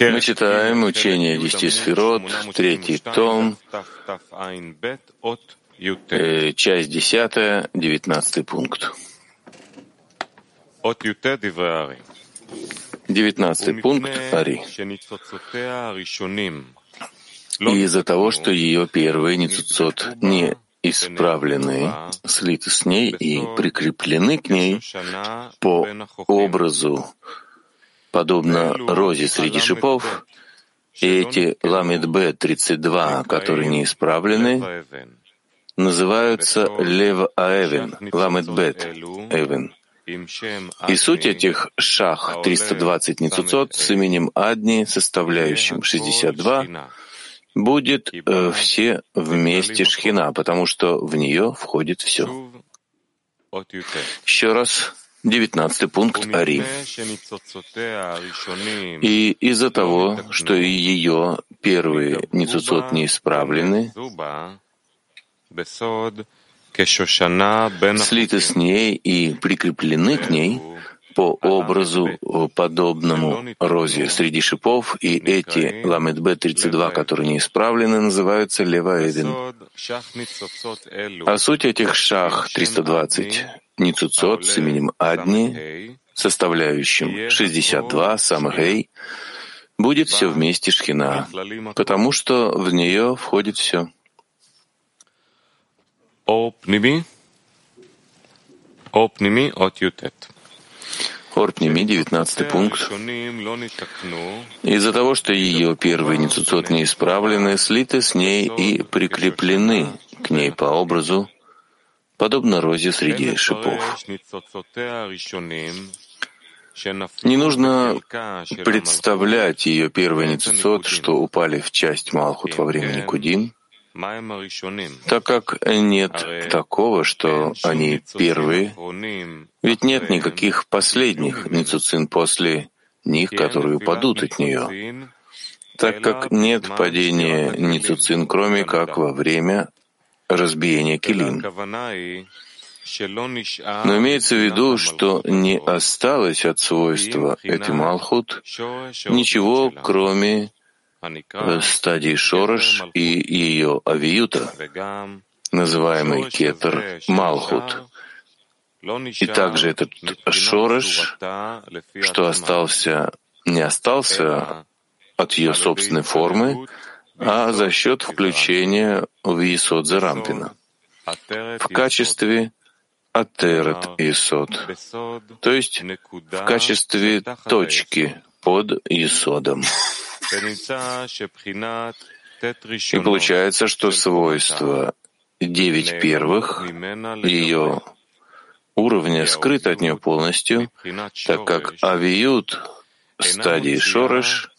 Мы читаем учение десяти сферот, третий том, э, часть десятая, девятнадцатый пункт. Девятнадцатый пункт Ари. И из-за того, что ее первые ницуцот не исправлены, слиты с ней и прикреплены к ней по образу, подобно розе среди шипов, и эти ламид Б 32, которые не исправлены, называются Лев Аэвен, ламид Бет Эвен. И суть этих шах 320 ницуцот с именем Адни, составляющим 62, будет э, все вместе шхина, потому что в нее входит все. Еще раз, девятнадцатый пункт Ари. И из-за того, что ее первые ницуцот не исправлены, слиты с ней и прикреплены к ней, по образу, подобному розе среди шипов, и эти ламедб 32, которые не исправлены, называются леваэдин. А суть этих шах 320 ницуцот с именем Адни, составляющим 62 самгей, будет все вместе шхина, потому что в нее входит все. Опними, опними от ютет. Орпними, 19 пункт. Из-за того, что ее первые ницуцот не исправлены, слиты с ней и прикреплены к ней по образу, подобно розе среди шипов. Не нужно представлять ее первые ницуцот, что упали в часть Малхут во время Никудим, так как нет такого, что они первые, ведь нет никаких последних ницуцин после них, которые упадут от нее, так как нет падения ницуцин, кроме как во время разбиения килим. Но имеется в виду, что не осталось от свойства этой Малхут ничего, кроме стадии Шорош и ее авиюта, называемый кетер Малхут. И также этот Шорош, что остался, не остался от ее собственной формы, а за счет включения в Исод Зарампина. В качестве Атерет Исод, то есть в качестве точки под Исодом. И получается, что свойство девять первых ее уровня скрыто от нее полностью, так как авиют стадии шореш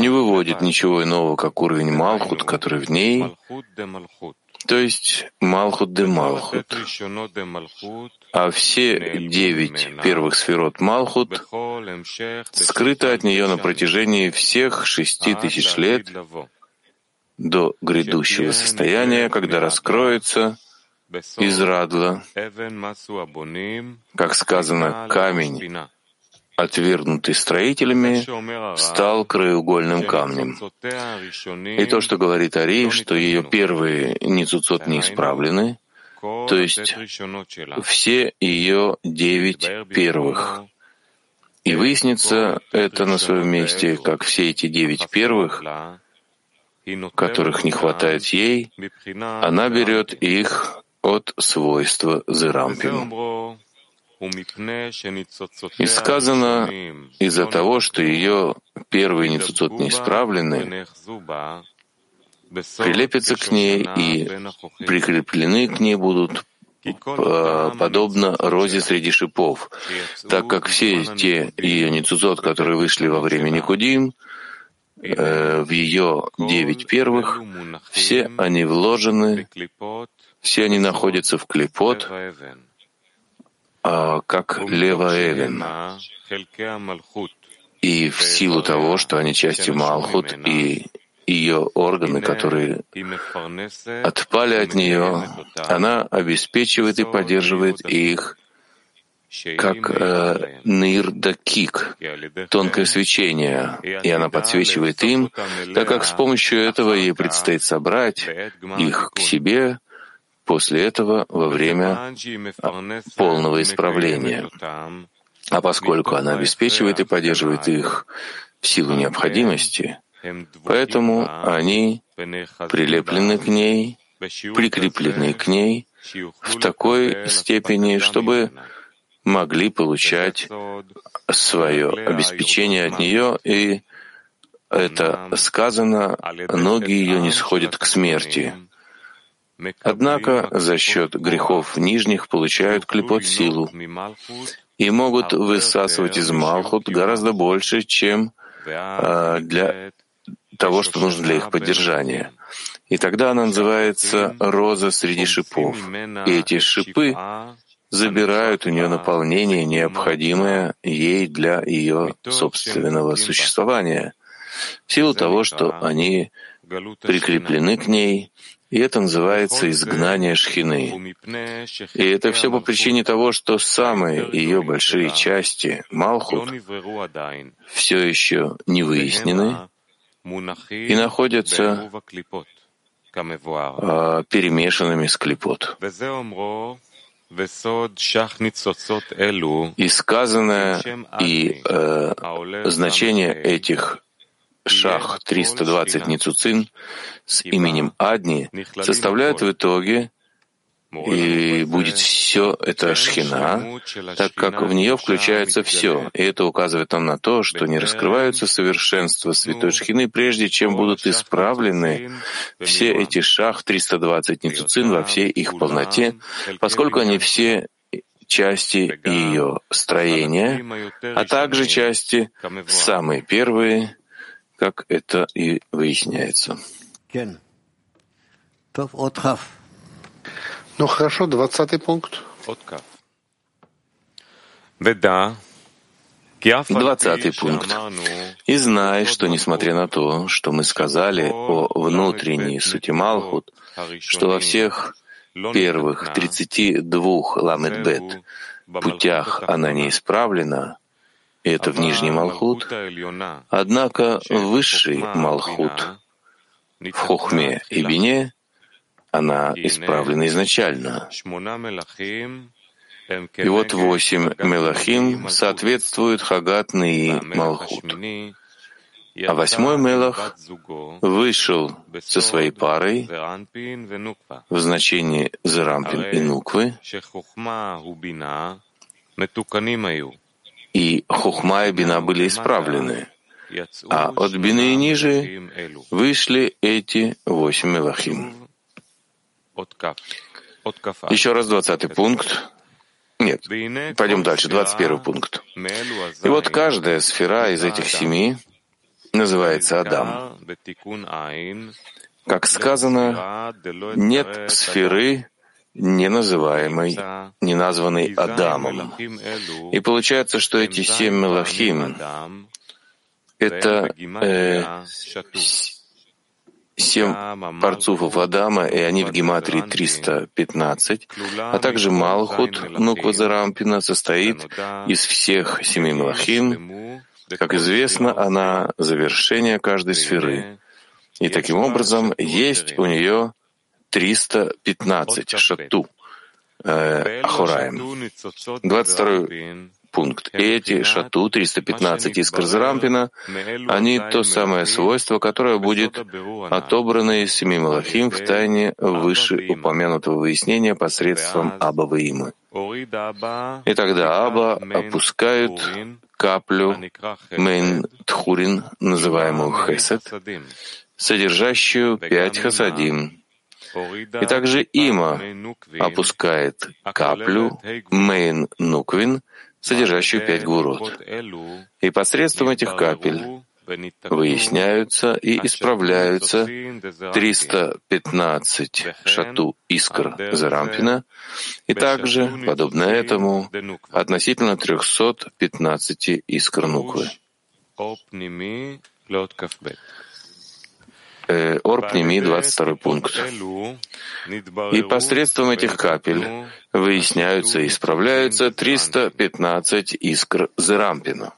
не выводит ничего иного, как уровень Малхут, который в ней, то есть Малхут де Малхут. А все девять первых сферот Малхут скрыты от нее на протяжении всех шести тысяч лет до грядущего состояния, когда раскроется из Радла, как сказано, камень, отвергнутый строителями, стал краеугольным камнем. И то, что говорит Ари, что ее первые ницуцот не исправлены, то есть все ее девять первых. И выяснится это на своем месте, как все эти девять первых, которых не хватает ей, она берет их от свойства Зерампим. И сказано, из-за того, что ее первые ницуцот не исправлены, прилепятся к ней и прикреплены к ней будут подобно розе среди шипов, так как все те ее ницуцот, которые вышли во время Никудим, э, в ее девять первых, все они вложены, все они находятся в клепот, а, как Лева Эвен. И в силу того, что они части Малхут и ее органы, которые отпали от нее, она обеспечивает и поддерживает их как э, нирдакик, тонкое свечение, и она подсвечивает им, так как с помощью этого ей предстоит собрать их к себе после этого во время полного исправления. А поскольку она обеспечивает и поддерживает их в силу необходимости, поэтому они прилеплены к ней, прикреплены к ней в такой степени, чтобы могли получать свое обеспечение от нее, и это сказано, ноги ее не сходят к смерти. Однако за счет грехов нижних получают клепот силу и могут высасывать из Малхут гораздо больше, чем э, для того, что нужно для их поддержания. И тогда она называется «роза среди шипов». И эти шипы забирают у нее наполнение, необходимое ей для ее собственного существования, в силу того, что они прикреплены к ней, и это называется изгнание шхины. И это все по причине того, что самые ее большие части, Малхут, все еще не выяснены и находятся а, перемешанными с клепот. И сказанное и э, значение этих шах 320 ницуцин с именем Адни составляют в итоге и будет все это шхина, так как в нее включается все. И это указывает нам на то, что не раскрываются совершенства святой шхины, прежде чем будут исправлены все эти шах 320 ницуцин во всей их полноте, поскольку они все части ее строения, а также части самые первые, как это и выясняется. Ну хорошо, двадцатый пункт. Двадцатый пункт. И знай, что несмотря на то, что мы сказали о внутренней сути Малхут, что во всех первых 32 ламет путях она не исправлена, это в нижний Малхут, однако высший Малхут в Хохме и Бине она исправлена изначально. И вот восемь Мелахим соответствуют Хагат и Малхут. А восьмой Мелах вышел со своей парой в значении Зерампин и Нуквы, и Хухма и Бина были исправлены, а от Бины и ниже вышли эти восемь Мелахим. Еще раз двадцатый пункт. Нет, пойдем дальше, двадцать первый пункт. И вот каждая сфера из этих семи называется Адам. Как сказано, нет сферы, не называемой, не названной Адамом. И получается, что эти семь Мелахим — это э, семь парцуфов Адама, и они в гематрии 315, а также Малхут, Нуква Зарампина, состоит из всех семи Малахим. Как известно, она завершение каждой сферы. И таким образом есть у нее 315 шату, э, Ахураем. 22 пункт. И эти шату 315 искр Зрампина, они то самое свойство, которое будет отобрано из семи Малахим в тайне выше упомянутого выяснения посредством Аба Ваимы. И тогда Аба опускают каплю Мейн Тхурин, называемую Хесед, содержащую пять хасадим, и также Има опускает каплю Мейн Нуквин, содержащую пять гурот. И посредством этих капель выясняются и исправляются 315 шату искр Зарампина, и также, подобно этому, относительно 315 искр Нуквы. Э, Орпними, 22 пункт. И посредством этих капель выясняются и исправляются 315 искр Зерампина.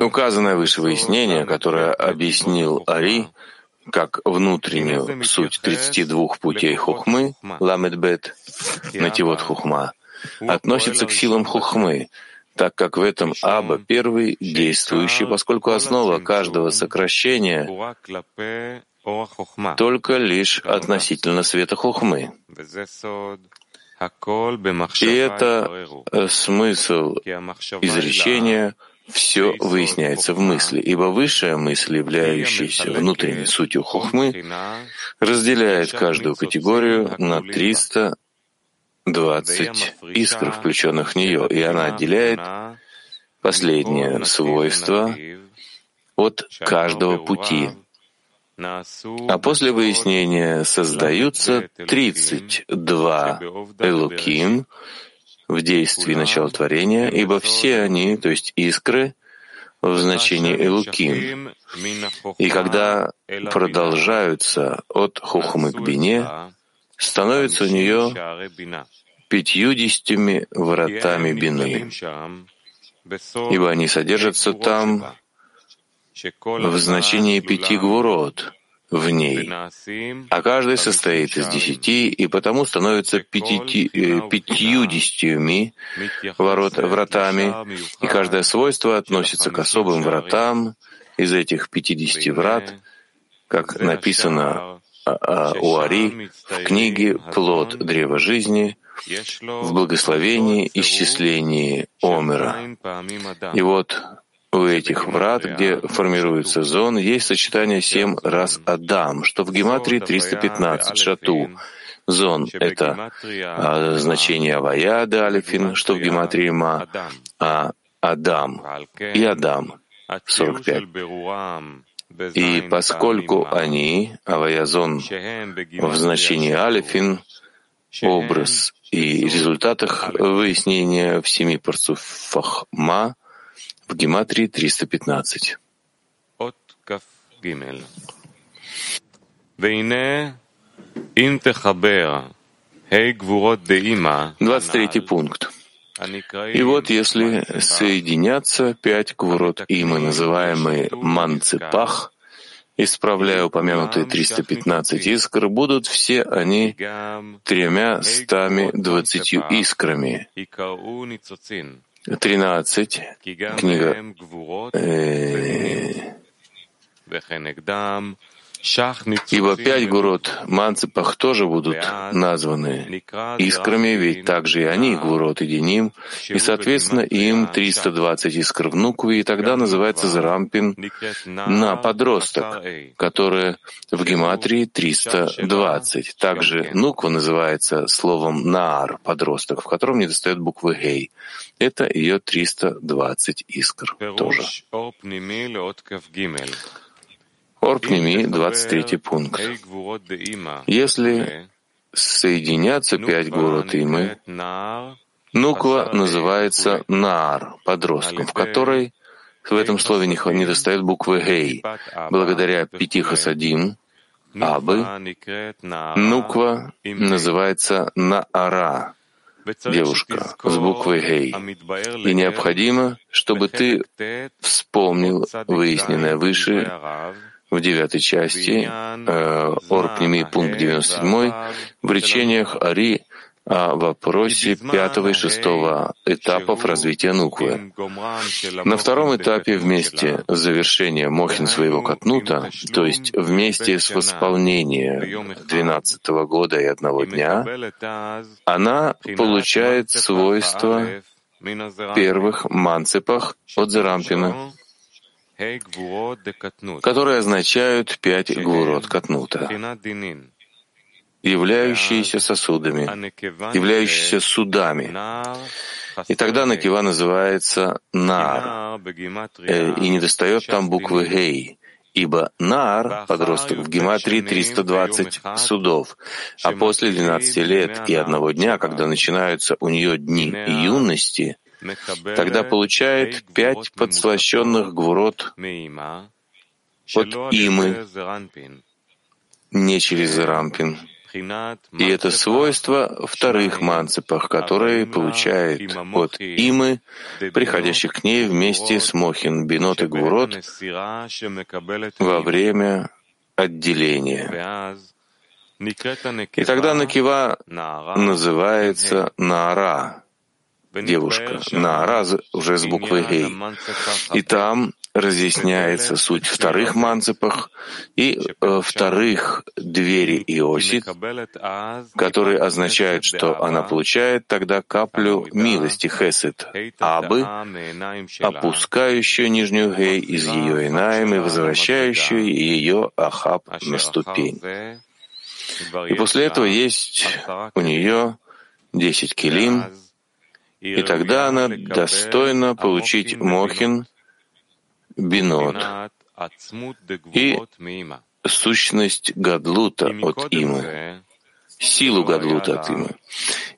Указанное выше выяснение, которое объяснил Ари, как внутреннюю суть 32 путей хухмы, ламедбет, нативот хухма, относится к силам хухмы, так как в этом Аба первый действующий, поскольку основа каждого сокращения только лишь относительно света хухмы. И это э, смысл изречения все выясняется в мысли, ибо высшая мысль, являющаяся внутренней сутью хухмы, разделяет каждую категорию на 320 искр, включенных в нее, и она отделяет последнее свойство от каждого пути, а после выяснения создаются 32 элуким в действии начала творения, ибо все они, то есть искры, в значении элуким. И когда продолжаются от хухмы к бине, становятся у нее пятьюдесятими вратами бины, ибо они содержатся там в значении пяти гвурот в ней, а каждый состоит из десяти, и потому становится пятити, э, пятьюдесятью ворот, вратами, и каждое свойство относится к особым вратам из этих пятидесяти врат, как написано а, а, у Ари в книге «Плод древа жизни», в благословении исчислении Омера. И вот у этих врат, где формируется зон, есть сочетание семь раз Адам, что в гематрии 315 шату. Зон — это а, значение Аваяда Алифин, что в гематрии Ма, а Адам и Адам — 45. И поскольку они, Аваязон, в значении Алифин, образ и результатах выяснения в семи парцуфах Ма, в гематрии 315. Двадцать третий пункт. И вот если соединятся пять гвурот имы, называемые манципах, исправляя упомянутые 315 искр, будут все они тремя стами двадцатью искрами, 13, книга э, Ибо пять гурот Манципах тоже будут названы искрами, ведь также и они гурот и деним, и, соответственно, им 320 искр в нукве, и тогда называется Зрампин на подросток, который в гематрии 320. Также нуква называется словом наар, подросток, в котором не достает буквы гей. Это ее 320 искр тоже. Орпними, 23 пункт. Если соединятся пять город имы, Нуква называется Наар, подростком, в которой в этом слове не, не достает буквы Гей. Благодаря пяти хасадим, Абы, Нуква называется Наара, девушка, с буквой Гей. И необходимо, чтобы ты вспомнил выясненное выше в девятой части, э, Орпними, пункт 97, в речениях Ари о вопросе пятого и шестого этапов развития Нуквы. На втором этапе вместе с завершением Мохин своего Катнута, то есть вместе с восполнением 12 года и одного дня, она получает свойства первых манципах от Зарампина, которые означают пять гвурот катнута, являющиеся сосудами, являющиеся судами. И тогда Накива называется Нар, э, и не достает там буквы Гей, ибо Нар, подросток в гематрии 320 судов, а после 12 лет и одного дня, когда начинаются у нее дни юности, тогда получает пять подслащенных гвурот от имы, не через рампин. И это свойство вторых манципах, которые получает от имы, приходящих к ней вместе с мохин, бинот и гвурот во время отделения. И тогда Накива называется Наара, девушка. Наара уже с буквой Гей. И там разъясняется суть вторых манцепах и э, вторых двери Иосит, которые означают, что она получает тогда каплю милости Хесед Абы, опускающую нижнюю Гей из ее Инаем и возвращающую ее Ахаб на ступень. И после этого есть у нее десять килим, и тогда она достойна получить мохин, бинот. И сущность гадлута от имы, силу гадлута от имы.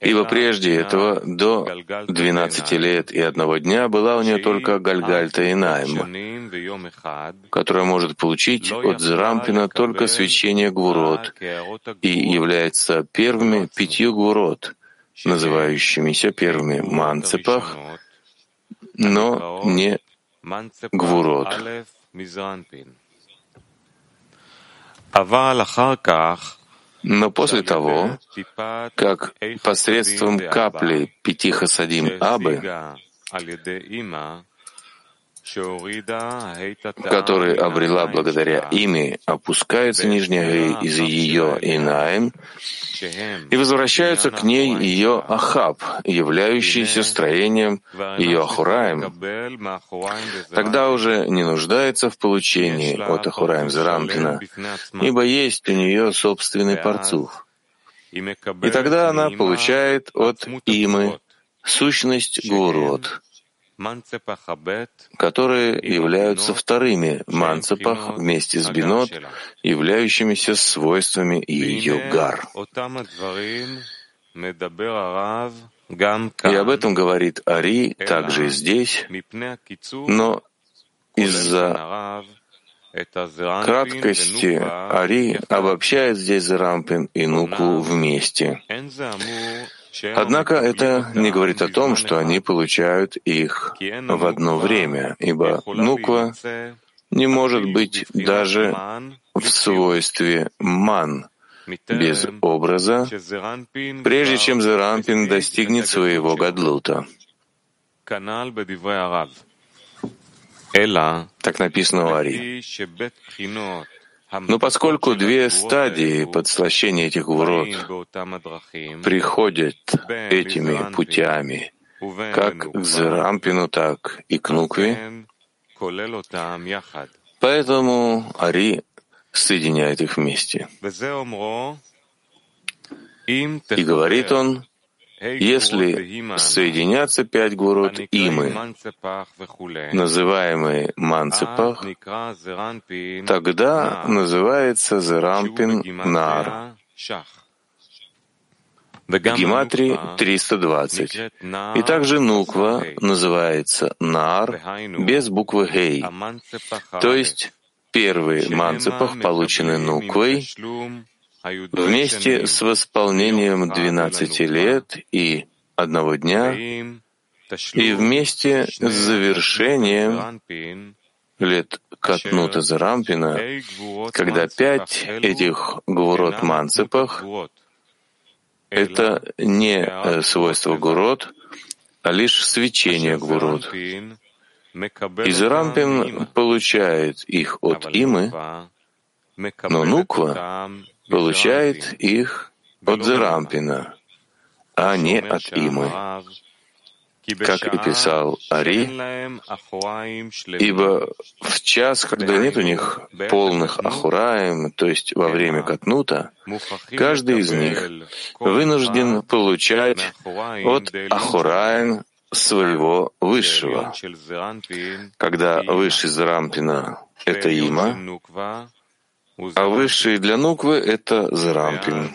Ибо прежде этого, до 12 лет и одного дня, была у нее только Гальгальта и Найм, которая может получить от Зрампина только свечение Гвурот и является первыми пятью Гвурот, называющимися первыми Манцепах, но не Гвурот. Но после того, как посредством капли пяти хасадим Абы который обрела благодаря ими, опускается нижняя из ее Инаем, и возвращаются к ней ее Ахаб, являющийся строением ее Ахураем, тогда уже не нуждается в получении от Ахураем Зарампина, ибо есть у нее собственный парцух. И тогда она получает от Имы сущность Гурот, которые являются вторыми манцепах вместе с бинот, являющимися свойствами ее гар. И об этом говорит Ари также здесь, но из-за краткости Ари обобщает здесь Зарампин и Нуку вместе. Однако это не говорит о том, что они получают их в одно время, ибо нуква не может быть даже в свойстве ман без образа, прежде чем Зерампин достигнет своего гадлута. Так написано у Ари. Но поскольку две стадии подслащения этих урод приходят этими путями, как к Зерампину, так и к Нукве, поэтому Ари соединяет их вместе. И говорит он, если соединятся пять гурот имы, называемые манцепах, тогда называется Зерампин Нар. Гематрии 320. И также Нуква называется Нар без буквы Гей, то есть первый манцепах, полученный Нуквой, вместе с восполнением 12 лет и одного дня и вместе с завершением лет Катнута Зарампина, когда пять этих гурот манцепах — это не э, свойство гурот, а лишь свечение гурот. И Зарампин получает их от имы, но Нуква получает их от Зерампина, а не от Имы. Как и писал Ари, ибо в час, когда нет у них полных ахураем, то есть во время катнута, каждый из них вынужден получать от ахураем своего высшего. Когда высший Зарампина — это има, а высший для Нуквы — это Зарампин.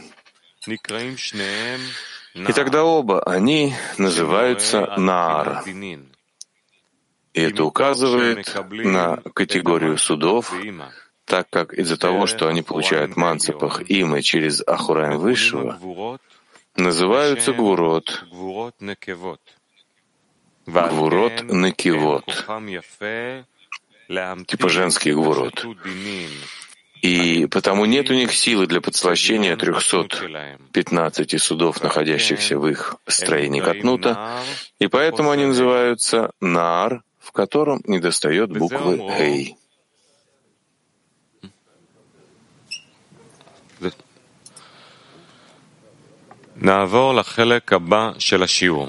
И тогда оба они называются Наар. И это указывает на категорию судов, так как из-за того, что они получают мансапах имя через Ахураем Высшего, называются Гвурот, Гвурот Накивот, типа женский Гвурот И потому нет у них силы для подслащения 315 судов, находящихся в их строении Катнута, и поэтому они называются Наар, в котором недостает буквы Хей. נעבור לחלק הבא של השיעור.